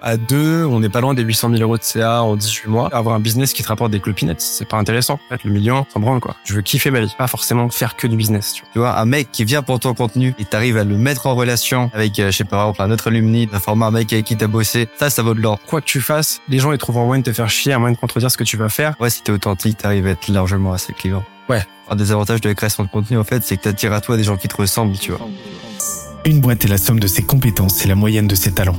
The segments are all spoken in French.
À deux, on n'est pas loin des 800 000 euros de CA en 18 mois. Avoir un business qui te rapporte des clopinettes, c'est pas intéressant. En fait, le million, s'en branle, quoi. Je veux kiffer ma vie, pas forcément faire que du business, tu vois. Tu vois, un mec qui vient pour ton contenu et t'arrives à le mettre en relation avec, euh, je sais pas, par exemple, un autre alumni, d'un format un mec avec qui t'as bossé, ça, ça vaut de l'or. Quoi que tu fasses, les gens, ils trouvent un moyen de te faire chier, un moyen de contredire ce que tu vas faire. Ouais, si t'es authentique, t'arrives à être largement assez clivant. Ouais. Un des avantages de la création de contenu, en fait, c'est que t'attires à toi des gens qui te ressemblent, tu vois. Une boîte est la somme de ses compétences et la moyenne de ses talents.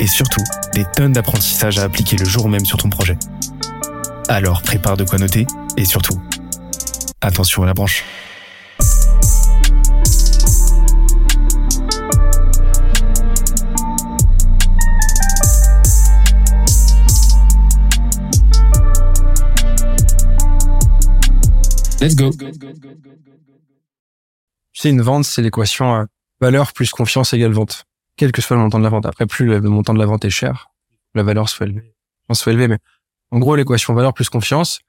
et surtout, des tonnes d'apprentissages à appliquer le jour même sur ton projet. Alors prépare de quoi noter, et surtout, attention à la branche. Let's go. Sais, une vente, c'est l'équation euh, valeur plus confiance égale vente. Quel que soit le montant de la vente. Après, plus le, montant de la vente est cher, la valeur soit élevée. soit élevée, mais en gros, l'équation valeur plus confiance,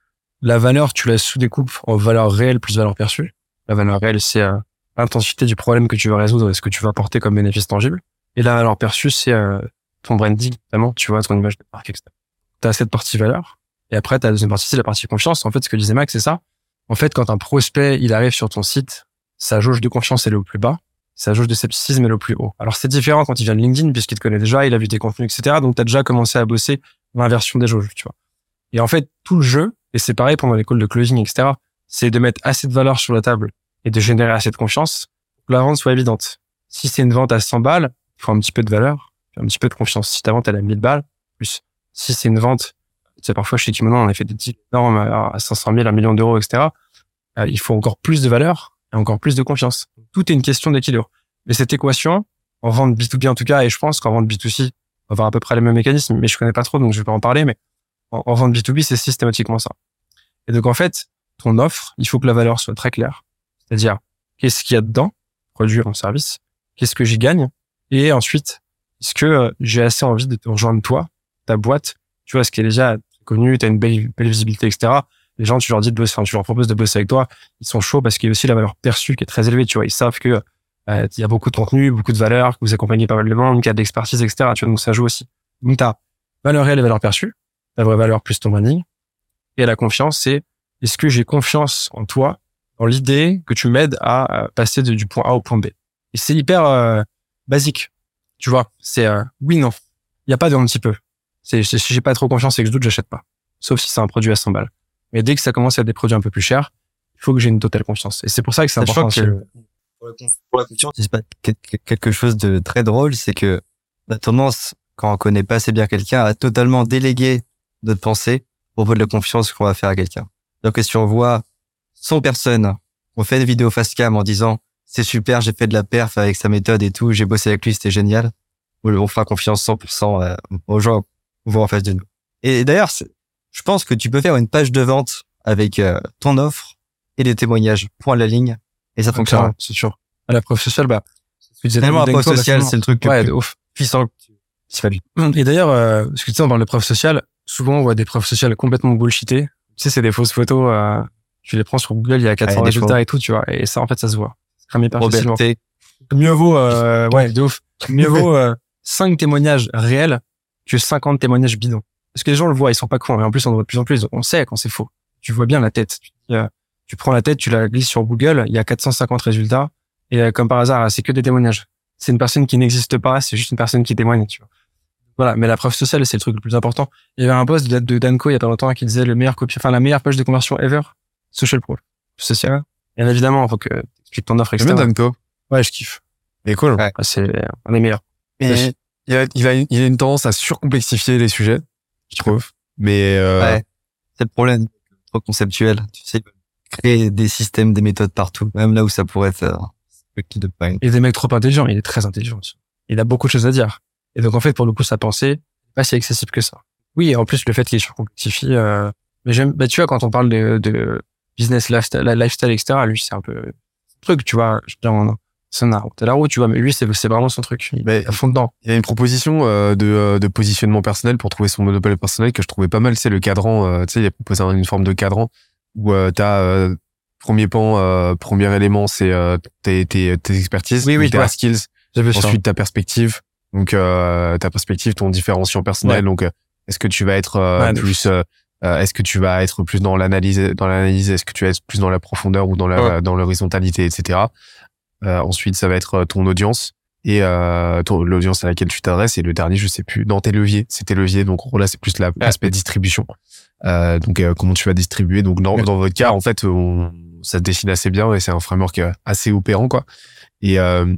la valeur, tu la sous-découpes en valeur réelle plus valeur perçue. La valeur réelle, c'est euh, l'intensité du problème que tu vas résoudre et ce que tu vas apporter comme bénéfice tangible. Et la valeur perçue, c'est euh, ton branding, notamment, tu vois, ton image de marque, etc. Tu as cette partie valeur. Et après, tu as la deuxième partie, c'est la partie confiance. En fait, ce que disait Max, c'est ça. En fait, quand un prospect, il arrive sur ton site, sa jauge de confiance, elle est au plus bas. Sa jauge de scepticisme, est au plus haut. Alors, c'est différent quand il vient de LinkedIn, puisqu'il te connaît déjà, il a vu tes contenus, etc. Donc, tu as déjà commencé à bosser l'inversion des jauges, tu vois. Et en fait, tout le jeu, et c'est pareil pendant les calls de closing, etc., c'est de mettre assez de valeur sur la table et de générer assez de confiance pour que la vente soit évidente. Si c'est une vente à 100 balles, il faut un petit peu de valeur, un petit peu de confiance. Si ta vente, elle a 1000 balles, plus. Si c'est une vente, tu sais, parfois chez Kimono, on a fait des deals énormes à 500 000, 1 million d'euros, etc. Euh, il faut encore plus de valeur et encore plus de confiance. Tout est une question d'équilibre. Mais cette équation, en vente B2B en tout cas, et je pense qu'en vente B2C, on va avoir à peu près les mêmes mécanismes, mais je connais pas trop, donc je vais pas en parler, mais en, vente B2B, c'est systématiquement ça. Et donc, en fait, ton offre, il faut que la valeur soit très claire. C'est-à-dire, qu'est-ce qu'il y a dedans, produire un service, qu'est-ce que j'y gagne, et ensuite, est-ce que euh, j'ai assez envie de rejoindre toi, ta boîte, tu vois, ce qui est déjà connu, tu as une belle, belle visibilité, etc. Les gens, tu leur dis de bosser, enfin, tu leur proposes de bosser avec toi, ils sont chauds parce qu'il y a aussi la valeur perçue qui est très élevée, tu vois. Ils savent que il y a beaucoup de contenu, beaucoup de valeur, que vous accompagnez pas mal de monde, qu'il y a de l'expertise, etc. Tu vois, donc ça joue aussi. Donc, t'as valeur réelle et valeur perçue la vraie valeur plus ton branding. Et la confiance, c'est est-ce que j'ai confiance en toi, dans l'idée que tu m'aides à passer du point A au point B? Et c'est hyper euh, basique, tu vois. C'est euh, oui non. Il y a pas de un petit peu. C'est si j'ai pas trop confiance et que je doute, j'achète pas. Sauf si c'est un produit à 100 balles. Mais dès que ça commence à être des produits un peu plus chers, il faut que j'ai une totale confiance. Et c'est pour ça que c'est important. Que pour la confiance, c'est pas quelque chose de très drôle, c'est que la tendance, quand on connaît pas assez bien quelqu'un, à totalement déléguer notre pensée pour de la confiance qu'on va faire à quelqu'un. Donc, si on voit 100 personnes, on fait une vidéo face cam en disant c'est super, j'ai fait de la perf avec sa méthode et tout, j'ai bossé avec lui, c'était génial. On fera confiance 100% euh, aux gens qu'on voit en face de nous. Et d'ailleurs, je pense que tu peux faire une page de vente avec euh, ton offre et des témoignages point à la ligne et ça fonctionne. C'est sûr. À la preuve sociale, bah, tellement la preuve sociale, c'est le truc ouais, de ouf. puissant. Et d'ailleurs, euh, ce que tu sais, on parle de preuve sociale, souvent on voit des preuves sociales complètement bullshitées. Tu sais, c'est des fausses photos. Euh, tu les prends sur Google, il y a 400 résultats et tout, tu vois. Et ça, en fait, ça se voit. C'est hyper facilement. Mieux vaut, euh, ouais, de ouf. Mieux vaut euh, 5 témoignages réels que 50 témoignages bidons. Parce que les gens le voient, ils sont pas cons. Et en plus, on voit de plus en plus. On sait quand c'est faux. Tu vois bien la tête. Tu, tu prends la tête, tu la glisses sur Google, il y a 450 résultats. Et euh, comme par hasard, c'est que des témoignages. C'est une personne qui n'existe pas, c'est juste une personne qui témoigne, tu vois. Voilà, mais la preuve sociale, c'est le truc le plus important. Il y avait un post de, de Danco il y a pas longtemps qui disait le meilleur copie, enfin la meilleure page de conversion ever, social pro. Social. Bien évidemment, il faut que tu expliques ton offre, etc. Danco. Ouais, je kiffe. Mais cool. Ouais. C'est un des meilleurs. Mais il a, il a, il a une tendance à surcomplexifier les sujets, je trouve. Mais euh... ouais. c'est le problème, trop conceptuel. Tu sais, créer des systèmes, des méthodes partout, même là où ça pourrait être euh, de pain. Et des mecs trop intelligents. Il est très intelligent. Il a beaucoup de choses à dire. Et donc, en fait, pour le coup, sa pensée, pas si accessible que ça. Oui, et en plus le fait qu'il surcomplexifie. Euh, mais j'aime. Bah tu vois, quand on parle de, de business lifestyle, lifestyle, etc. Lui, c'est un peu truc, tu vois. Je veux c'est un t'as la roue, tu vois. Mais lui, c'est c'est vraiment son truc. Il est à fond dedans. Il y a une proposition euh, de, euh, de positionnement personnel pour trouver son monopole personnel que je trouvais pas mal. C'est le cadran. euh, tu sais, il a proposé une forme de cadran où euh, t'as euh, premier pan, euh, premier élément, c'est euh, tes, tes, tes expertises, Oui, oui, tes skills. Ensuite, ta perspective. Donc, euh, ta perspective, ton différenciant personnel. Donc, est-ce que tu vas être Ouais, plus, euh, est-ce que tu vas être plus dans l'analyse, dans l'analyse, est-ce que tu vas être plus dans la profondeur ou dans la, Ouais. dans l'horizontalité, etc. Euh, ensuite, ça va être ton audience et euh, l'audience à laquelle tu t'adresses. Et le dernier, je sais plus, dans tes leviers, c'est tes leviers. Donc, en gros, là, c'est plus la- l'aspect distribution. Euh, donc, euh, comment tu vas distribuer. Donc, dans, dans votre cas, en fait, on, ça se dessine assez bien et c'est un framework euh, assez opérant, quoi. Et, euh,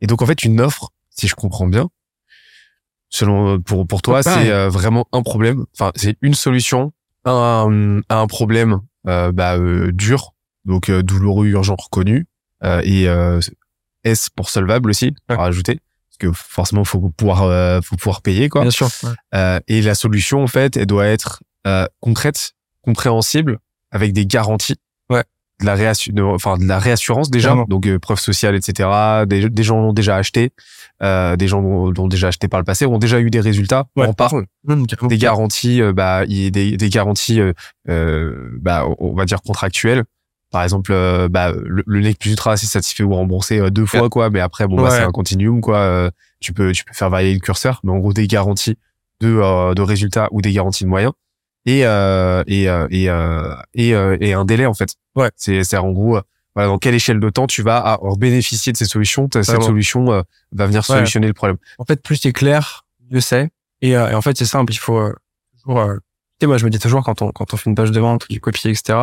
et donc, en fait, une offre, si je comprends bien, selon pour pour toi, c'est vraiment un problème. Enfin, c'est une solution à un, à un problème bah, euh, dur, donc euh, douloureux, urgent, reconnu, euh, et euh, S pour solvable aussi, à rajouter, parce que forcément, faut pouvoir euh, faut pouvoir payer quoi. Bien sûr. Ouais. Euh, et la solution, en fait, elle doit être euh, concrète, compréhensible, avec des garanties. Ouais. De la, réassu- de, enfin, de la réassurance déjà, Clairement. donc euh, preuve sociale, etc. Des, des gens l'ont déjà acheté, euh, des gens l'ont déjà acheté par le passé, ont déjà eu des résultats. Ouais. On parle Hum, carrément. des garanties, euh, bah, y des, des garanties, euh, euh, bah, on va dire contractuelles. Par exemple, euh, bah, le, le nec plus ultra, c'est satisfait ou remboursé euh, deux fois, quoi. Mais après, bon, bah, Ouais. c'est un continuum, quoi. Euh, tu peux, tu peux faire varier le curseur, mais en gros, des garanties de, de résultats ou des garanties de moyens et euh, et euh, et euh, et, euh, et un délai en fait. Ouais. C'est c'est en gros, voilà, dans quelle échelle de temps tu vas à- bénéficier de ces solutions. Cette solution euh, va venir Ouais. solutionner le problème. En fait, plus c'est clair, mieux c'est. Et, euh, et en fait, c'est simple. Il faut euh, toujours. tu sais, moi, je me dis toujours quand on quand on fait une page de vente, du copier, etc.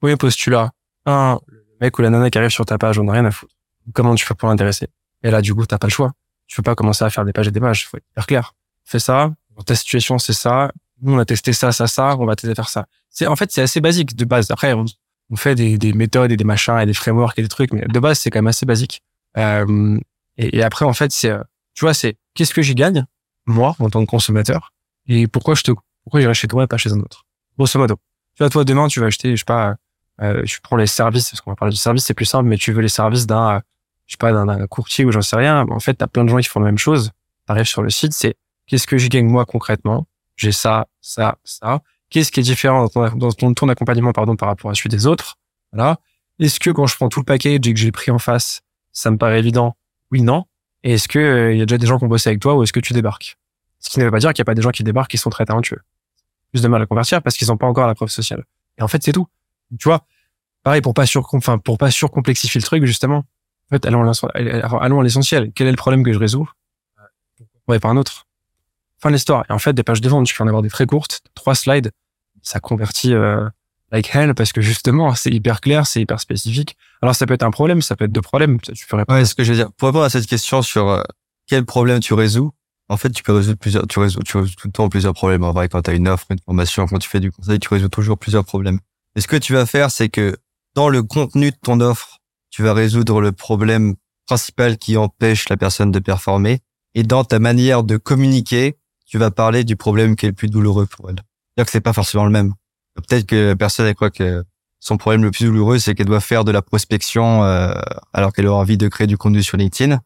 Premier postulat. Un, le mec ou la nana qui arrive sur ta page, on n'a rien à foutre. Comment tu fais pour l'intéresser? Et là, du coup, t'as pas le choix. Tu peux pas commencer à faire des pages et des pages. Faut être hyper clair. Fais ça. Dans ta situation, c'est ça. Nous, on a testé ça, ça, ça. On va à faire ça. C'est en fait, c'est assez basique de base. Après, on, on fait des, des méthodes et des machins et des frameworks et des trucs, mais de base, c'est quand même assez basique. Euh, et, après, en fait, c'est, euh, tu vois, c'est qu'est-ce que j'y gagne, moi, en tant que consommateur, et pourquoi je te, pourquoi j'irai chez toi et pas chez un autre? Grosso modo. Tu vois, toi, demain, tu vas acheter, je sais pas, euh, tu prends les services, parce qu'on va parler du service, c'est plus simple, mais tu veux les services d'un, euh, je sais pas, d'un courtier ou j'en sais rien. En fait, t'as plein de gens qui font la même chose. T'arrives sur le site, c'est qu'est-ce que j'y gagne moi concrètement? J'ai ça, ça, ça. Qu'est-ce qui est différent dans ton, dans ton, ton accompagnement, pardon, par rapport à celui des autres? Voilà. Est-ce que quand je prends tout le package et que j'ai pris en face, ça me paraît évident? Oui, non. Et est-ce que euh, il y a déjà des gens qui ont bossé avec toi ou est-ce que tu débarques? Ce qui ne veut pas dire qu'il n'y a pas des gens qui débarquent qui sont très talentueux. Plus de mal à convertir parce qu'ils n'ont pas encore la preuve sociale. Et en fait, c'est tout. Tu vois, pareil pour pas pas surcomplexifier le truc justement. En fait, allons à l'essentiel. Quel est le problème que je résous? Ouais, pas un autre? Fin de l'histoire. Et en fait, des pages de vente, tu peux en avoir des très courtes, trois slides, ça convertit euh, like hell parce que justement, c'est hyper clair, c'est hyper spécifique. Alors ça peut être un problème, ça peut être deux problèmes. Ça, Tu ferais pas. Ouais, ce que je veux dire. Pour répondre à cette question sur euh, quel problème tu résous, en fait, tu peux résoudre plusieurs, tu résous, tu résous tout le temps plusieurs problèmes. En vrai, quand tu as une offre, une formation, quand tu fais du conseil, tu résous toujours plusieurs problèmes. Et ce que tu vas faire, c'est que dans le contenu de ton offre, tu vas résoudre le problème principal qui empêche la personne de performer. Et dans ta manière de communiquer, tu vas parler du problème qui est le plus douloureux pour elle. C'est-à-dire que c'est pas forcément le même. Peut-être que la personne, elle croit que son problème le plus douloureux, c'est qu'elle doit faire de la prospection euh, alors qu'elle a envie de créer du contenu sur LinkedIn.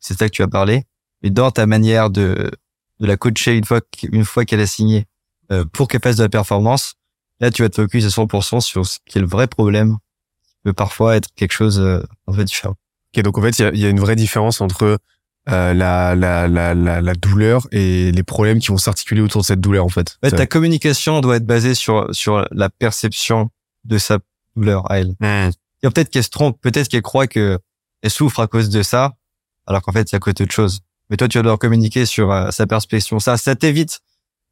C'est ça que tu as parlé. Mais dans ta manière de, de la coacher une fois, qu'elle a signé euh, pour qu'elle fasse de la performance, là, tu vas te focus à 100% sur ce qui est le vrai problème, qui peut parfois être quelque chose euh, en fait différent. Ok, donc en fait, il y a, y a une vraie différence entre euh, la, la, la, la, la douleur et les problèmes qui vont s'articuler autour de cette douleur, en fait. Ta communication doit être basée sur, sur la perception de sa douleur à elle. Et peut-être qu'elle se trompe, peut-être qu'elle croit que elle souffre à cause de ça, alors qu'en fait, c'est à cause d'autre chose. Mais toi, tu vas devoir communiquer sur euh, sa perspective. Ça, ça t'évite.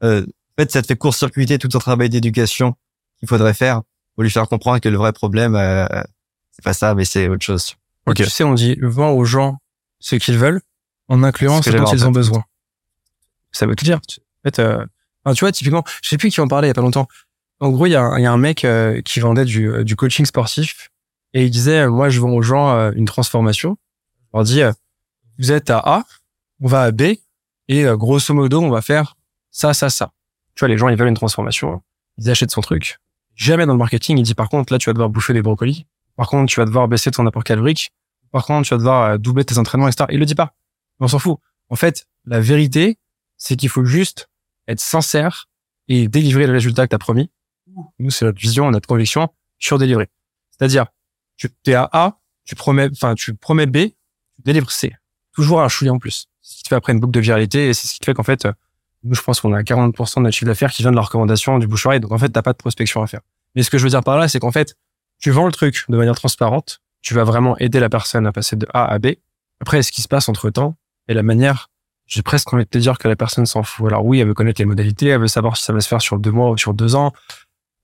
Euh, en fait, ça te fait court-circuiter tout ton travail d'éducation qu'il faudrait faire pour lui faire comprendre que le vrai problème, euh, c'est pas ça, mais c'est autre chose. Ok. Tu sais, on dit vends aux gens ce qu'ils veulent, en incluant Ce dont ils ont besoin. Ça veut tout dire. En fait, euh, enfin, tu vois, typiquement, je sais plus qui en parlait il y a pas longtemps. En gros, il y a, un- il y a un mec euh, qui vendait du, euh, du coaching sportif et il disait, euh, moi, je vends aux gens euh, une transformation. Je leur dis, euh, vous êtes à A, on va à B, et euh, grosso modo, on va faire ça, ça, ça. Tu vois, les gens, ils veulent une transformation. Ils achètent son truc. Jamais dans le marketing, il dit par contre, là, tu vas devoir bouffer des brocolis. Par contre, tu vas devoir baisser ton apport calorique. Par contre, tu vas devoir doubler tes entraînements, etc. Il le dit pas. On s'en fout. En fait, la vérité, c'est qu'il faut juste être sincère et délivrer le résultat que tu as promis. Nous, c'est notre vision, notre conviction sur délivrer. C'est-à-dire, tu es à A, tu promets, enfin, tu promets B, tu délivres C. Toujours un chouïa en plus. C'est ce qui te fait après une boucle de viralité et c'est ce qui fait qu'en fait, euh, nous, je pense qu'on a 40% de notre chiffre d'affaires qui vient de la recommandation du bouche Donc, en fait, t'as pas de prospection à faire. Mais ce que je veux dire par là, c'est qu'en fait, tu vends le truc de manière transparente. Tu vas vraiment aider la personne à passer de A à B. Après, ce qui se passe entre temps et la manière, j'ai presque envie de te dire que la personne s'en fout. Alors oui, elle veut connaître les modalités, elle veut savoir si ça va se faire sur deux mois ou sur deux ans.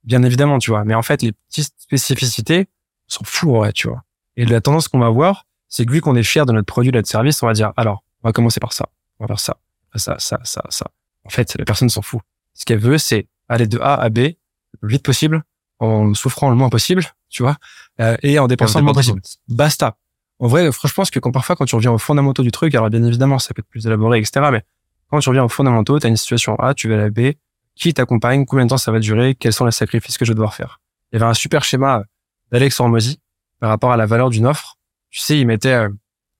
Bien évidemment, tu vois. Mais en fait, les petites spécificités, s'en fout, ouais, tu vois. Et la tendance qu'on va voir, c'est que vu qu'on est fier de notre produit, de notre service, on va dire, alors, on va commencer par ça. On va faire ça, ça, ça, ça, ça. En fait, la personne s'en fout. Ce qu'elle veut, c'est aller de A à B le plus vite possible, en souffrant le moins possible, tu vois, euh, et en dépensant le moins possible. Basta. En vrai, franchement, je pense que quand parfois, quand tu reviens aux fondamentaux du truc, alors bien évidemment, ça peut être plus élaboré, etc. Mais quand tu reviens aux fondamentaux, tu as une situation A, tu vas à la B, qui t'accompagne, combien de temps ça va durer, quels sont les sacrifices que je vais devoir faire. Il y avait un super schéma d'Alex Hormozy par rapport à la valeur d'une offre. Tu sais, il mettait euh,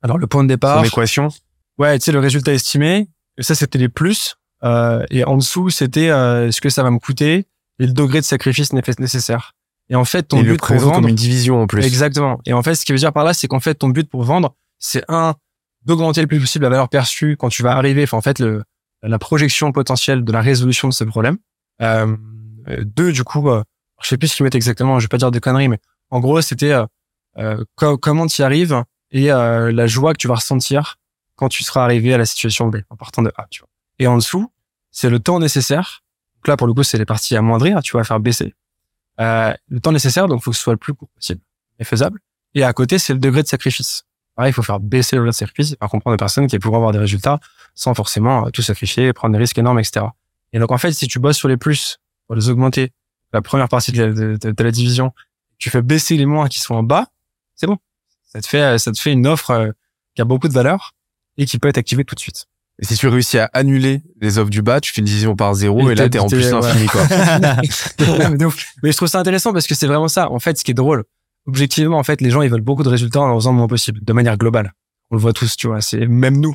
alors le point de départ. Son équation. Ouais, tu sais, le résultat estimé. Et ça, c'était les plus. Euh, et en dessous, c'était euh, ce que ça va me coûter et le degré de sacrifice nécessaire. Et en fait, ton et but le pour vendre, comme une division en plus. exactement. Et en fait, ce qui veut dire par là, c'est qu'en fait, ton but pour vendre, c'est un d'augmenter le plus possible la valeur perçue quand tu vas arriver. Enfin, en fait, le, la projection potentielle de la résolution de ce problème. Euh, deux, du coup, euh, je sais plus ce qu'ils mettent exactement. Je vais pas dire des conneries, mais en gros, c'était euh, euh, co- comment tu y arrives et euh, la joie que tu vas ressentir quand tu seras arrivé à la situation B en partant de A. Tu vois. Et en dessous, c'est le temps nécessaire. Donc là, pour le coup, c'est les parties amoindrir. Tu vas faire baisser euh, le temps nécessaire. Donc, il faut que ce soit le plus court possible et faisable. Et à côté, c'est le degré de sacrifice. Pareil, il faut faire baisser le degré de sacrifice faire comprendre aux personnes qui pourront avoir des résultats sans forcément euh, tout sacrifier, prendre des risques énormes, etc. Et donc, en fait, si tu bosses sur les plus pour les augmenter, la première partie de la, de- la division, tu fais baisser les moins qui sont en bas, c'est bon. Ça te fait, ça te fait une offre euh, qui a beaucoup de valeur et qui peut être activée tout de suite. Et si tu réussis à annuler les offres du bas, tu fais une division par zéro Et et, là, t'es en plus ouais. infini, quoi. mais, je trouve ça intéressant parce que c'est vraiment ça. En fait, ce qui est drôle, objectivement, en fait, les gens, ils veulent beaucoup de résultats en en faisant le moins possible, de manière globale. On le voit tous, tu vois, c'est même nous.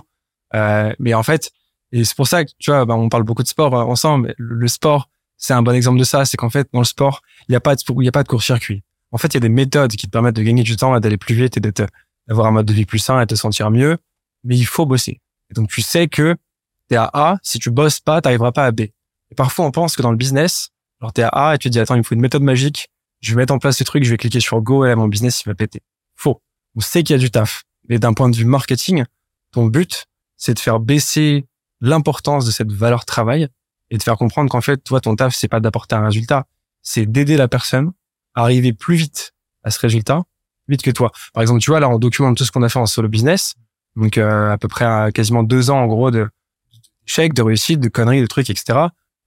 Euh, mais en fait, et c'est pour ça que, tu vois, bah, on parle beaucoup de sport euh, ensemble. Le, le sport, c'est un bon exemple de ça. C'est qu'en fait, dans le sport, il n'y a pas de, il y a pas de court-circuit. En fait, il y a des méthodes qui te permettent de gagner du temps, d'aller plus vite et d'être, d'avoir un mode de vie plus sain et de te sentir mieux. Mais il faut bosser. Donc, tu sais que t'es à A. Si tu bosses pas, t'arriveras pas à B. Et parfois, on pense que dans le business, alors t'es à A et tu te dis, attends, il me faut une méthode magique. Je vais mettre en place ce truc, je vais cliquer sur Go et là, mon business, il va péter. Faux. On sait qu'il y a du taf. Mais d'un point de vue marketing, ton but, c'est de faire baisser l'importance de cette valeur travail et de faire comprendre qu'en fait, toi, ton taf, c'est pas d'apporter un résultat, c'est d'aider la personne à arriver plus vite à ce résultat, vite que toi. Par exemple, tu vois, là, on documente tout ce qu'on a fait en solo business. Donc, euh, à peu près à quasiment deux ans, en gros, de d'échecs, de réussites, de conneries, de trucs, etc.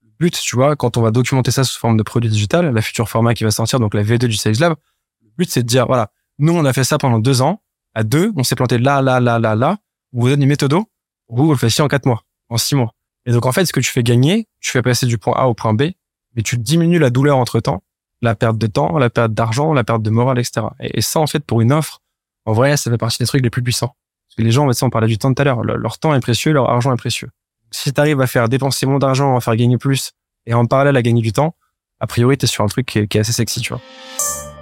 Le but, tu vois, quand on va documenter ça sous forme de produit digital, la future format qui va sortir, donc la V2 du Sales Lab, le but, c'est de dire, voilà, nous, on a fait ça pendant deux ans. À deux, on s'est planté là, là, là, là, là. On vous donne une méthode. Vous, vous le faites en quatre mois, en six mois. Et donc, en fait, ce que tu fais gagner, tu fais passer du point A au point B, mais tu diminues la douleur entre temps, la perte de temps, la perte d'argent, la perte de morale, etc. Et, et ça, en fait, pour une offre, en vrai, ça fait partie des trucs les plus puissants. Que les gens, tu sais, on parlait du temps tout à l'heure, leur, leur temps est précieux, leur argent est précieux. Si tu arrives à faire dépenser moins d'argent, à faire gagner plus, et en parallèle à gagner du temps, a priori, tu es sur un truc qui est, qui est assez sexy, tu vois.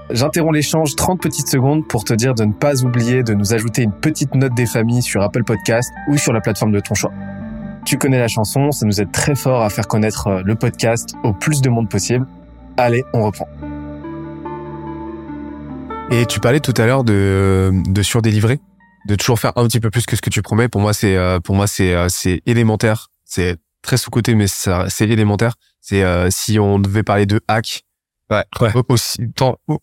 J'interromps l'échange 30 petites secondes pour te dire de ne pas oublier de nous ajouter une petite note des familles sur Apple Podcast ou sur la plateforme de ton choix. Tu connais la chanson, ça nous aide très fort à faire connaître euh, le podcast au plus de monde possible. Allez, on reprend. Et tu parlais tout à l'heure de, de surdélivrer, de toujours faire un petit peu plus que ce que tu promets. Pour moi, c'est euh, pour moi c'est euh, c'est élémentaire. C'est très sous côté, mais c'est élémentaire. C'est euh, si on devait parler de hack, ouais, Ouais. aussi tant- au-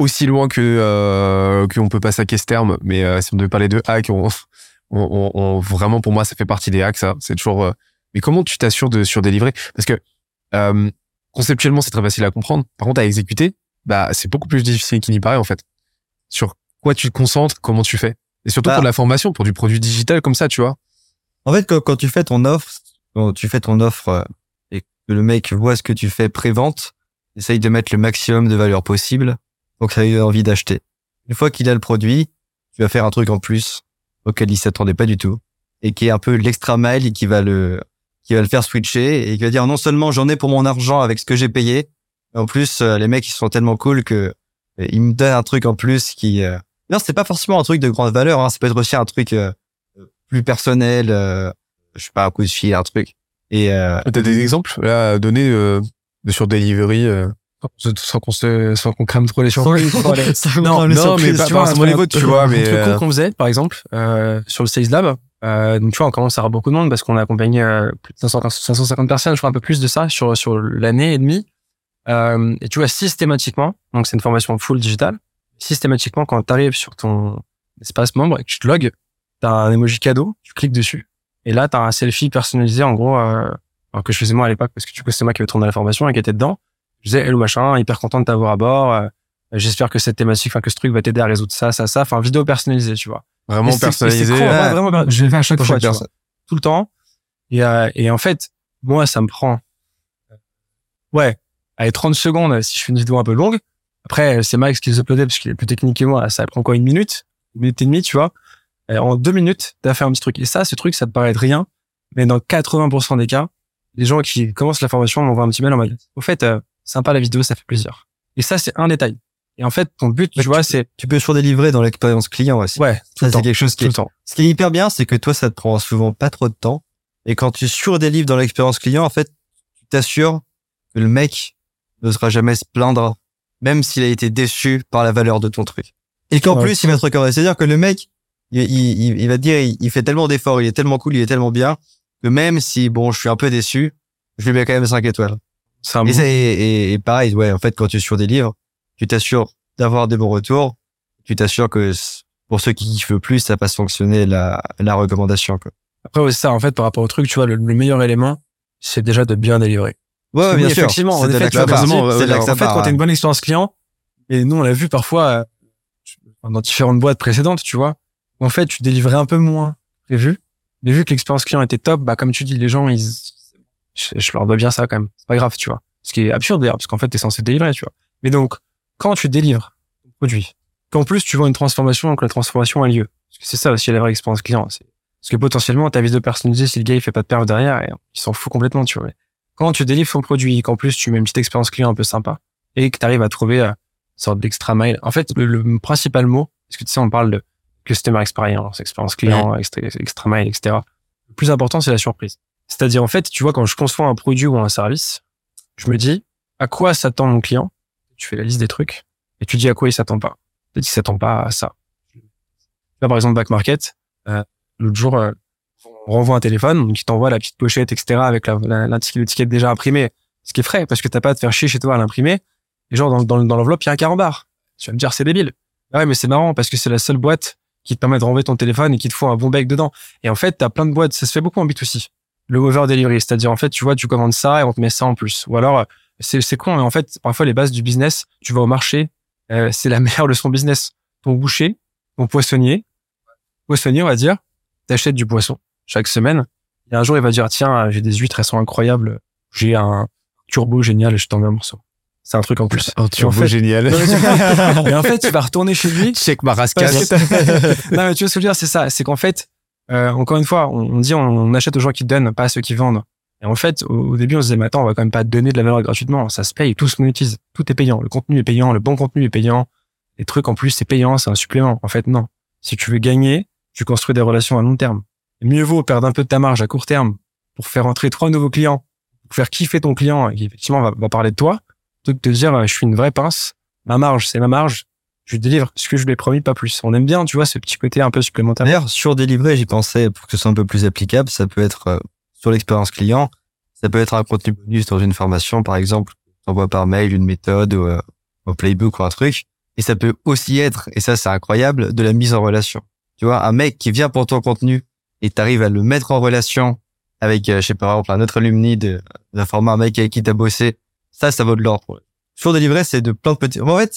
aussi loin que euh, qu'on peut passer à ce terme. Mais euh, si on devait parler de hack, on, on, on, on- vraiment pour moi ça fait partie des hacks. Ça, c'est toujours. euh, mais comment tu t'assures de surdélivrer? Parce que euh, conceptuellement c'est très facile à comprendre. Par contre à exécuter, bah c'est beaucoup plus difficile qu'il n'y paraît en fait. Sur quoi tu te concentres, comment tu fais. Et surtout Bah. pour de la formation, pour du produit digital comme ça, tu vois. En fait, quand, quand tu fais ton offre, quand tu fais ton offre euh, et que le mec voit ce que tu fais pré-vente, essaye de mettre le maximum de valeur possible pour que ça ait envie d'acheter. Une fois qu'il a le produit, tu vas faire un truc en plus auquel il s'attendait pas du tout et qui est un peu l'extra mile et qui va le qui va le faire switcher et qui va dire non seulement j'en ai pour mon argent avec ce que j'ai payé, mais en plus euh, les mecs ils sont tellement cool que euh, ils me donnent un truc en plus qui euh... non c'est pas forcément un truc de grande valeur hein, ça peut être aussi un truc euh, plus personnel euh, je sais pas un coup de fil un truc et euh, T'as des exemples là à donner euh, de sur delivery euh... sans qu'on se, sans qu'on crame trop les surprises? non, non, mais pas forcément les vôtres, tu vois, mais, Un truc euh, qu'on faisait, par exemple, euh, sur le Sales Lab, euh, donc tu vois, on commence à avoir beaucoup de monde parce qu'on a accompagné euh, plus de 500 550 personnes, je crois un peu plus de ça sur sur l'année et demie. Euh, et tu vois, systématiquement, donc c'est une formation full digital, systématiquement, quand tu arrives sur ton espace membre et que tu te logs, t'as un emoji cadeau, tu cliques dessus, et là, t'as un selfie personnalisé, en gros, euh, alors que je faisais moi à l'époque, parce que du coup, c'est moi qui avais tourné la formation et qui était dedans. Je disais, hello machin, hyper content de t'avoir à bord, euh, j'espère que cette thématique, enfin, que ce truc va t'aider à résoudre ça, ça, ça, enfin, vidéo personnalisée, tu vois. vraiment Et c'est- personnalisé. et c'est con, ouais. ouais, vraiment, je l'ai fait à chaque fois, tu vois, tout le temps. Et, euh, et en fait, moi, ça me prend, ouais, allez, 30 secondes si je fais une vidéo un peu longue. Après, c'est Max qui les uploadait parce qu'il est plus technique que moi. Ça prend quoi, une minute? Une minute et demie, tu vois? Et en deux minutes, t'as fait un petit truc. Et ça, ce truc, ça te paraît de rien. Mais dans 80% des cas, les gens qui commencent la formation m'envoient un petit mail en mode, au fait, euh, sympa la vidéo, ça fait plaisir. Et ça, c'est un détail. Et en fait, ton but, tu vois, c'est, tu peux surdélivrer dans l'expérience client aussi ouais, tout ça le c'est quelque chose qui Tout est le temps. Ce qui est hyper bien, c'est que toi, ça te prend souvent pas trop de temps. Et quand tu surdélivres dans l'expérience client, en fait, tu t'assures que le mec n'osera jamais se plaindre, même s'il a été déçu par la valeur de ton truc. Et qu'en Ouais. plus, il va te recommander. C'est-à-dire que le mec, il, il, va te dire, il, il fait tellement d'efforts, il est tellement cool, il est tellement bien, que même si, bon, je suis un peu déçu, je lui mets quand même 5 étoiles. C'est un Et, bon- et, et pareil, ouais, en fait, quand tu surdélivres, tu t'assures d'avoir des bons retours, tu t'assures que pour ceux qui kiffent le plus, ça passe fonctionner la, la recommandation, quoi. Après, ouais, c'est ça, en fait, par rapport au truc, tu vois, le, le meilleur élément, c'est déjà de bien délivrer. Ouais, Oui, bien sûr. Effectivement, en C'est de effet, que dis, C'est de que en fait, quand t'as une bonne expérience client, et nous, on l'a vu parfois euh, dans différentes boîtes précédentes, tu vois, où en fait, tu délivrais un peu moins prévu, mais vu que l'expérience client était top, bah, comme tu dis, les gens, ils, je, je leur dois bien ça quand même. C'est pas grave, tu vois. Ce qui est absurde d'ailleurs, parce qu'en fait, t'es censé délivrer, tu vois. Mais donc, quand tu délivres ton produit, qu'en plus tu vois une transformation, donc la transformation a lieu. Parce que c'est ça aussi la vraie expérience client. Parce que potentiellement, ta vidéo personnalisée, si le gars il fait pas de perf derrière, et il s'en fout complètement, tu vois. Mais Quand tu délivres ton produit, qu'en plus tu mets une petite expérience client un peu sympa, et que tu arrives à trouver euh, une sorte d'extra mile. En fait, le, le principal mot, parce que tu sais, on parle de customer experience, expérience client, extra, extra mile, etc. Le plus important, c'est la surprise. C'est-à-dire, en fait, tu vois, quand je conçois un produit ou un service, je me dis, à quoi s'attend mon client? Tu fais la liste des trucs, et tu dis à quoi il s'attend pas. Peut-être qu'il s'attend pas à ça. Là, par exemple, Back Market, euh, l'autre jour, euh, on renvoie un téléphone, il t'envoie la petite pochette, etc., avec la, la, déjà imprimée, ce qui est frais, parce que t'as pas à te faire chier chez toi à l'imprimer. Et genre, dans, dans, dans l'enveloppe, il y a un carambar. Tu vas me dire, c'est débile. Ah Ouais, mais c'est marrant, parce que c'est la seule boîte qui te permet de renvoyer ton téléphone et qui te faut un bon bec dedans. Et en fait, t'as plein de boîtes, ça se fait beaucoup en B2C. Le over delivery, c'est-à-dire, en fait, tu vois, tu commandes ça et on te met ça en plus. Ou alors, euh, c'est, c'est con, mais en fait, parfois, les bases du business, tu vas au marché, euh, c'est la meilleure leçon business. Ton boucher, ton poissonnier, poissonnier, on va dire, t'achètes du poisson chaque semaine. Et un jour, il va dire, tiens, j'ai des huîtres, elles sont incroyables. J'ai un turbo génial, je t'en mets un morceau. C'est un truc en plus. Un turbo en fait- génial. Et en fait, tu vas retourner chez lui. Check ma rascasse. non, mais tu vois ce que je veux dire, c'est ça. C'est qu'en fait, euh, encore une fois, on, on dit on, on achète aux gens qui donnent, pas à ceux qui vendent. Et en fait, au, au début, on se disait, mais attends, on va quand même pas donner de la valeur gratuitement. Ça se paye, tout se monétise. Tout est payant. Le contenu est payant, le bon contenu est payant. Les trucs, en plus, c'est payant, c'est un supplément. En fait, non. Si tu veux gagner, tu construis des relations à long terme. Et mieux vaut perdre un peu de ta marge à court terme pour faire entrer trois nouveaux clients, pour faire kiffer ton client qui effectivement va, parler de toi, plutôt que de te dire, euh, je suis une vraie pince, ma marge, c'est ma marge, je délivre ce que je lui ai promis, pas plus. On aime bien, tu vois, ce petit côté un peu supplémentaire. D'ailleurs, surdélivrer, j'y pensais pour que ce soit un peu plus applicable, ça peut être euh, sur l'expérience client, ça peut être un contenu bonus dans une formation, par exemple, t'envoies par mail une méthode ou euh, un playbook ou un truc, et ça peut aussi être, et ça c'est incroyable, de la mise en relation. Tu vois, un mec qui vient pour ton contenu et t'arrives à le mettre en relation avec, euh, je sais pas, par exemple, un autre alumni de- d'un format, un mec avec qui t'as bossé, ça, ça vaut de l'or. Surdélivrer, c'est de plein de petits... En fait,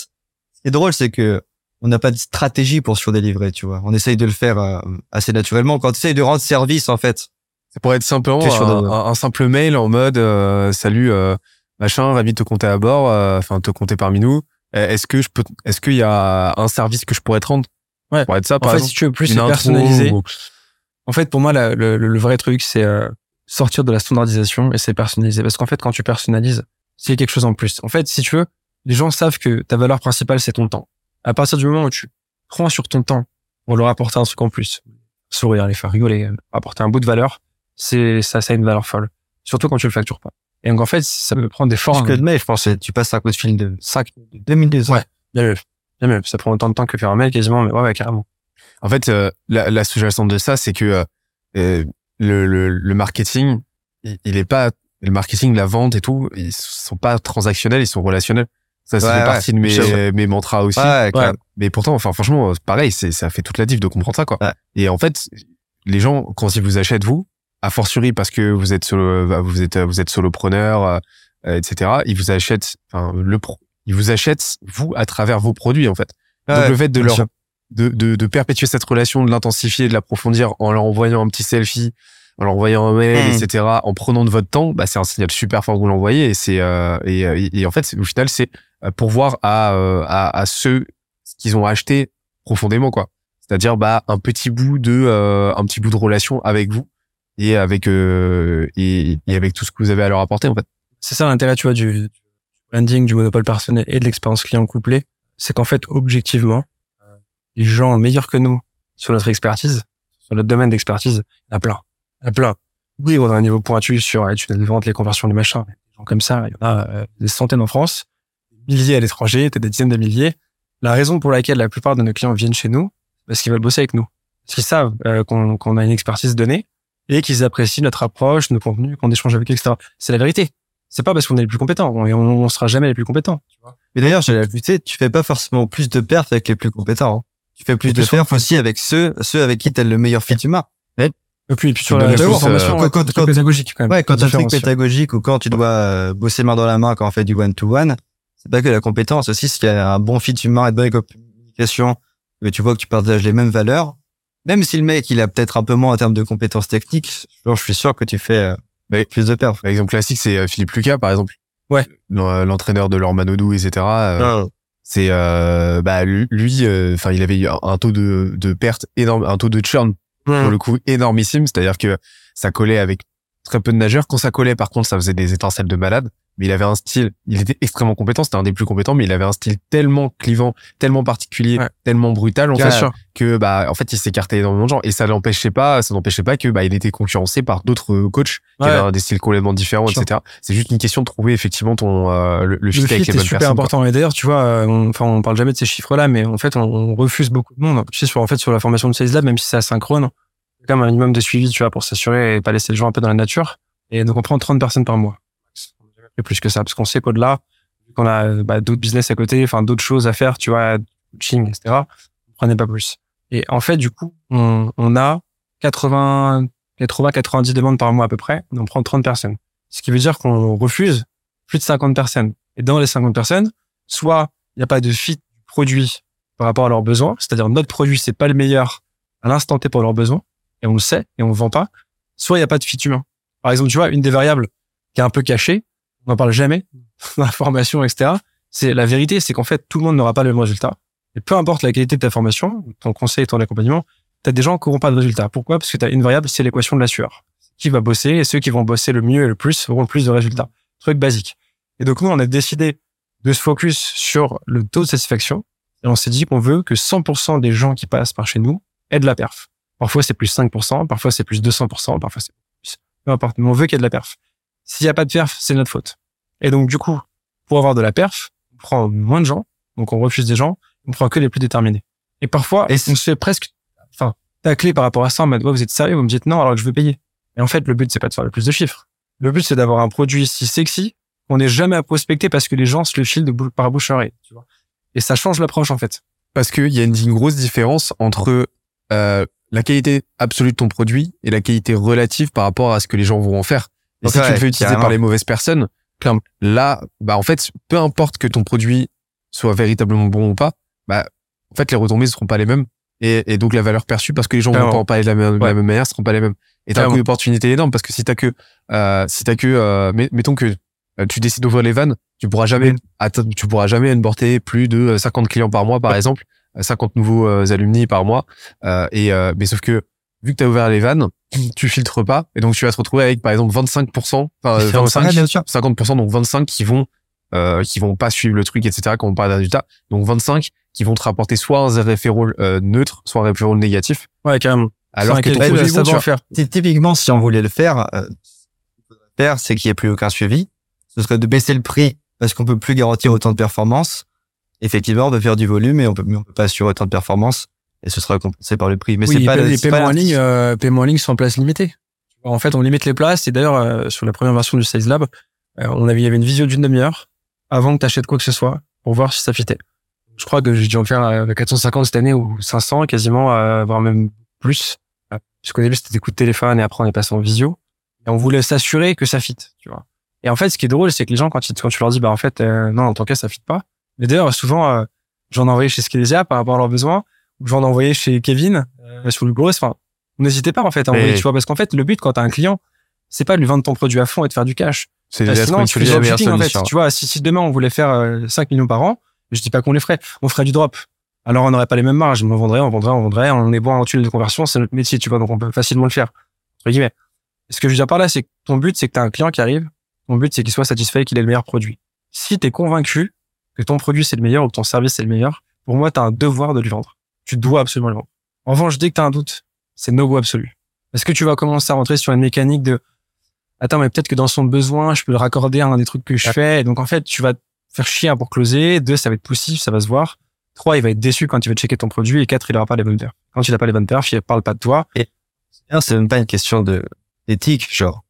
ce qui est drôle, c'est que on n'a pas de stratégie pour surdélivrer, tu vois. On essaye de le faire euh, assez naturellement. Quand tu essayes de rendre service, en fait, Ça pourrait être simplement un, un- simple mail en mode euh, salut euh, machin, ravi de te compter à bord, euh, enfin te compter parmi nous. Est-ce que je peux, est-ce qu'il y a un service que je pourrais te rendre? Ouais. Être ça, En par fait, exemple. si tu veux plus c'est personnalisé. ou- En fait, pour moi, la- le, le- le vrai truc, c'est euh, sortir de la standardisation et c'est personnaliser. Parce qu'en fait, quand tu personnalises, c'est quelque chose en plus. En fait, si tu veux, les gens savent que ta valeur principale, c'est ton temps. À partir du moment où tu prends sur ton temps pour leur apporter un truc en plus, sourire, les faire rigoler, apporter un bout de valeur, c'est ça, ça a une valeur folle. Surtout quand tu le factures pas. Et donc, en fait, ça peut prendre des formes. Plus que de mail, je pense. que Tu passes un coup de fil de 5, de 2 minutes. Ouais. Bien mieux. Mieux. Ça prend autant de temps que faire un mail quasiment, mais ouais, ouais, carrément. En fait, euh, la, la sous-jacente de ça, c'est que euh, euh, le, le, le marketing, il, il est pas le marketing, la vente et tout, ils sont pas transactionnels, ils sont relationnels. Ça, c'est Ouais, partie de mes, mes mantras aussi. Ouais. Mais pourtant, enfin, franchement, c'est pareil, c'est, ça fait toute la diff de comprendre ça, quoi. Ouais. Et en fait, les gens, quand ils vous achètent, vous, a fortiori parce que vous êtes solo, bah, vous êtes, vous êtes solopreneur, euh, euh, etc., ils vous achètent, enfin, le pro, ils vous achètent, vous, à travers vos produits, en fait. Donc, Ouais, le fait de leur, sûr. de, de, de perpétuer cette relation, de l'intensifier, de l'approfondir en leur envoyant un petit selfie, en leur envoyant un mail, Mm. etc., en prenant de votre temps, bah, c'est un signal super fort que vous l'envoyez et c'est, euh, et, et, et en fait, au final, c'est euh, pourvoir à, euh, à, à ceux qu'ils ont acheté profondément, quoi. C'est-à-dire, bah, un petit bout de, euh, un petit bout de relation avec vous et avec, euh, et, et avec tout ce que vous avez à leur apporter, en fait. c'est ça l'intérêt, tu vois, du branding, du monopole personnel et de l'expérience client couplée. C'est qu'en fait, objectivement, les gens meilleurs que nous sur notre expertise, sur notre domaine d'expertise, il y en a plein. Il y en a plein. Oui, on a un niveau pointu sur les tunnels de vente, les conversions, les machins. Des gens comme ça, il y en a euh, des centaines en France, des milliers à l'étranger, des dizaines de milliers. La raison pour laquelle la plupart de nos clients viennent chez nous, parce qu'ils veulent bosser avec nous. Parce qu'ils savent euh, qu'on qu'on a une expertise donnée et qu'ils apprécient notre approche, nos contenus, qu'on échange avec eux, etc. C'est la vérité c'est pas parce qu'on est les plus compétents. On, on, on sera jamais les plus compétents. Tu vois. Mais d'ailleurs, j'allais ajouter, tu fais pas forcément plus de perfs avec les plus compétents. hein. Tu fais plus de perfs aussi avec ceux, ceux avec qui t'as le meilleur fit humain. Et puis, et puis sur la, la la formation, euh, quand- c'est quand- pédagogique quand même. Ouais, quand t'as un truc pédagogique ou quand tu dois euh, bosser main dans la main quand on fait du one-to-one, c'est pas que la compétence aussi, s'il y a un bon fit humain et de bonne communication, que tu vois que tu partages les mêmes valeurs, même si le mec, il a peut-être un peu moins en termes de compétences techniques, je suis sûr que tu fais euh, De perfs. L'exemple classique, c'est euh, Philippe Lucas, par exemple. Ouais. L'en- L'entraîneur de leur Manodou, etc. euh, c'est euh, bah lui euh, enfin il avait eu un, taux de de perte énorme un taux de churn pour le coup énormissime c'est-à-dire que ça collait avec très peu de nageurs quand ça collait par contre ça faisait des étincelles de malade mais il avait un style il était extrêmement compétent c'était un des plus compétents mais il avait un style tellement clivant tellement particulier Ouais. tellement brutal en Bien fait sûr. que bah en fait il s'écartait énormément de gens et ça l'empêchait pas ça n'empêchait pas que bah il était concurrencé par d'autres euh, coachs qui avaient des styles complètement différents etc c'est juste une question de trouver effectivement ton euh, le, le fit Le avec les bonnes super personnes quoi. important. Et d'ailleurs, tu vois, euh, on, enfin, on parle jamais de ces chiffres-là, mais en fait, on, on refuse beaucoup de monde. Tu sais, sur, en fait, sur la formation de Sales Lab, même si c'est asynchrone, quand même un minimum de suivi, tu vois, pour s'assurer et pas laisser les gens un peu dans la nature. Et donc, on prend 30 personnes par mois. Plus que ça, parce qu'on sait qu'au-delà, qu'on a bah, d'autres business à côté, enfin, d'autres choses à faire, tu vois, coaching, etc., prenait pas plus. Et en fait, du coup, on, on a 80, 80, 90 demandes par mois à peu près. On prend 30 personnes. Ce qui veut dire qu'on refuse plus de 50 personnes. Et dans les 50 personnes, soit il n'y a pas de fit du produit par rapport à leurs besoins, c'est-à-dire notre produit, c'est pas le meilleur à l'instant T pour leurs besoins, et on le sait, et on le vend pas, soit il n'y a pas de fit humain. Par exemple, tu vois, une des variables qui est un peu cachée, on n'en parle jamais dans la formation, etc., c'est la vérité, c'est qu'en fait, tout le monde n'aura pas le même résultat. Et peu importe la qualité de ta formation, ton conseil, ton accompagnement, tu as des gens qui n'auront pas de résultat. Pourquoi? Parce que tu as une variable, c'est l'équation de la sueur. Qui va bosser, et ceux qui vont bosser le mieux et le plus auront le plus de résultats. Truc basique. Et donc, nous, on a décidé de se focus sur le taux de satisfaction. Et on s'est dit qu'on veut que 100% des gens qui passent par chez nous aient de la perf. Parfois, c'est plus 5%, parfois, c'est plus 200%, parfois, c'est plus. Peu importe. Mais on veut qu'il y ait de la perf. S'il n'y a pas de perf, c'est notre faute. Et donc, du coup, pour avoir de la perf, on prend moins de gens. Donc, on refuse des gens. On prend que les plus déterminés. Et parfois, Et on se fait presque, enfin, tacler par rapport à ça en mode, Ouais, vous êtes sérieux? Vous me dites non alors que je veux payer. Et en fait, le but, c'est pas de faire le plus de chiffres. Le but, c'est d'avoir un produit si sexy qu'on n'est jamais à prospecter parce que les gens se le filent de bou- par bouche à oreille, tu vois. Et ça change l'approche, en fait. parce qu'il y a une, une grosse différence entre euh, la qualité absolue de ton produit et la qualité relative par rapport à ce que les gens vont en faire. Et Donc si tu le fais utiliser carrément. par les mauvaises personnes, là, bah en fait, peu importe que ton produit soit véritablement bon ou pas, bah en fait les retombées ne seront pas les mêmes et, et donc la valeur perçue parce que les gens vont Clairement. pas en parler de la même, de la même manière seront pas les mêmes. Et t'as un Clairement. coût d'opportunité énorme parce que si t'as que, euh, si t'as que, euh, met- mettons que euh, tu décides d'ouvrir les vannes, tu pourras jamais, tu pourras jamais onboarder plus de euh, 50 clients par mois, par exemple, euh, 50 nouveaux euh, alumni par mois. Euh, et euh, mais sauf que vu que t'as ouvert les vannes, tu filtres pas et donc tu vas te retrouver avec par exemple 25%, enfin euh, Différents 25, salariés, bien sûr. 50%, donc 25 qui vont euh, qui vont pas suivre le truc, etc., qui vont pas de résultat. Donc 25 qui vont te rapporter soit un référent euh, neutre, soit un référent négatif. Ouais, carrément. Alors Sans que ton va tu vois, faire. Ty- Typiquement, si on voulait le faire, euh, faire, c'est qu'il n'y ait plus aucun suivi. Ce serait de baisser le prix parce qu'on peut plus garantir autant de performance. Effectivement, on peut faire du volume et on peut, mais on peut pas assurer autant de performance et ce sera compensé par le prix. Mais oui, c'est pas les, paiements en ligne, euh, paiements en ligne sont en place limitée. En fait, on limite les places. Et d'ailleurs, euh, sur la première version du Sales Lab, euh, on avait, il y avait une visio d'une demi-heure avant que tu achètes quoi que ce soit pour voir si ça fitait. Je crois que j'ai dû en faire euh, 450 cette année ou 500 quasiment, euh, voire même plus. Euh, Parce qu'au début, c'était des coups de téléphone et après, on est passé en visio. Et on voulait s'assurer que ça fit, tu vois. Et en fait, ce qui est drôle, c'est que les gens, quand, ils, quand tu leur dis, bah, en fait, euh, non, en tant cas, ça fit pas. Mais d'ailleurs, souvent, euh, j'en ai envoyé chez Skelesia par rapport à leurs besoins, ou j'en ai envoyé chez Kevin, euh, sur le gros. Enfin, n'hésitez pas, en fait, à Mais- envoyer, tu vois, parce qu'en fait, le but, quand t'as un client, c'est pas de lui vendre ton produit à fond et de faire du cash. c'est que d'être sinon, tu fais du dropshipping, en fait. Tu vois, si, si demain, on voulait faire euh, 5 millions par an, je dis pas qu'on les ferait, on ferait du drop. Alors, on n'aurait pas les mêmes marges, mais on vendrait, on vendrait, on vendrait, on est bon en tunnel de conversion, c'est notre métier, tu vois, donc on peut facilement le faire. Entre guillemets. Et ce que je veux dire par là, c'est que ton but, c'est que tu as un client qui arrive, ton but, c'est qu'il soit satisfait, qu'il ait le meilleur produit. Si tu es convaincu que ton produit, c'est le meilleur ou que ton service, c'est le meilleur, pour moi, tu as un devoir de lui vendre. Tu dois absolument le vendre. En revanche, dès que tu as un doute, c'est no-go absolu. Parce que tu vas commencer à rentrer sur une mécanique de attends, mais peut-être que dans son besoin, je peux le raccorder à un des trucs que je fais. Et donc, en fait, tu vas te faire chier pour closer. Deux, ça va être poussif, ça va se voir. Trois, il va être déçu quand il va checker ton produit. Et quatre, il aura pas les bonnes perfs. Quand il a pas les bonnes perfs, il parle pas de toi. D'ailleurs, c'est même pas une question de d'éthique, genre.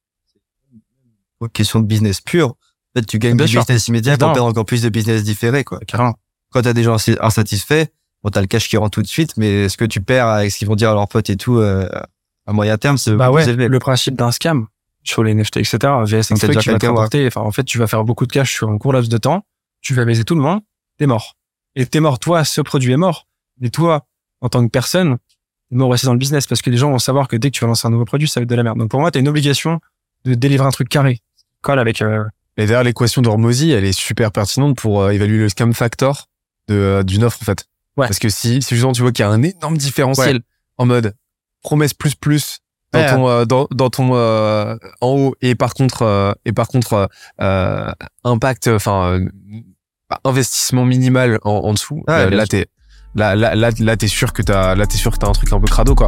Une question de business pur. En fait, tu gagnes du business immédiat pour perdre encore plus de business différé, quoi. Carrément. Quand t'as des gens insatisfaits, bon, t'as le cash qui rentre tout de suite, mais ce que tu perds avec ce qu'ils vont dire à leurs potes et tout, euh, à moyen terme, c'est Bah ouais, élevé. le principe d'un scam sur les NFT, etc. VS un truc qui va te rapporter. Enfin, en fait, tu vas faire beaucoup de cash sur un court laps de temps. Tu vas baiser tout le monde. T'es mort. Et t'es mort. Toi, ce produit est mort. Mais toi, en tant que personne, t'es mort aussi dans le business parce que les gens vont savoir que dès que tu vas lancer un nouveau produit, ça va être de la merde. Donc pour moi, t'as une obligation de délivrer un truc carré. Colle avec, euh, Et d'ailleurs, l'équation d'Hormozy, elle est super pertinente pour euh, évaluer le scam factor de euh, d'une offre en fait. Ouais. Parce que si, si justement tu vois qu'il y a un énorme différentiel en mode promesse plus plus dans Ouais. ton euh, dans, dans ton euh, en haut et par contre euh, et par contre impact enfin investissement minimal en, en dessous là sûr. t'es là là là, là t'es sûr que t'as là t'es sûr que t'as un truc un peu crado quoi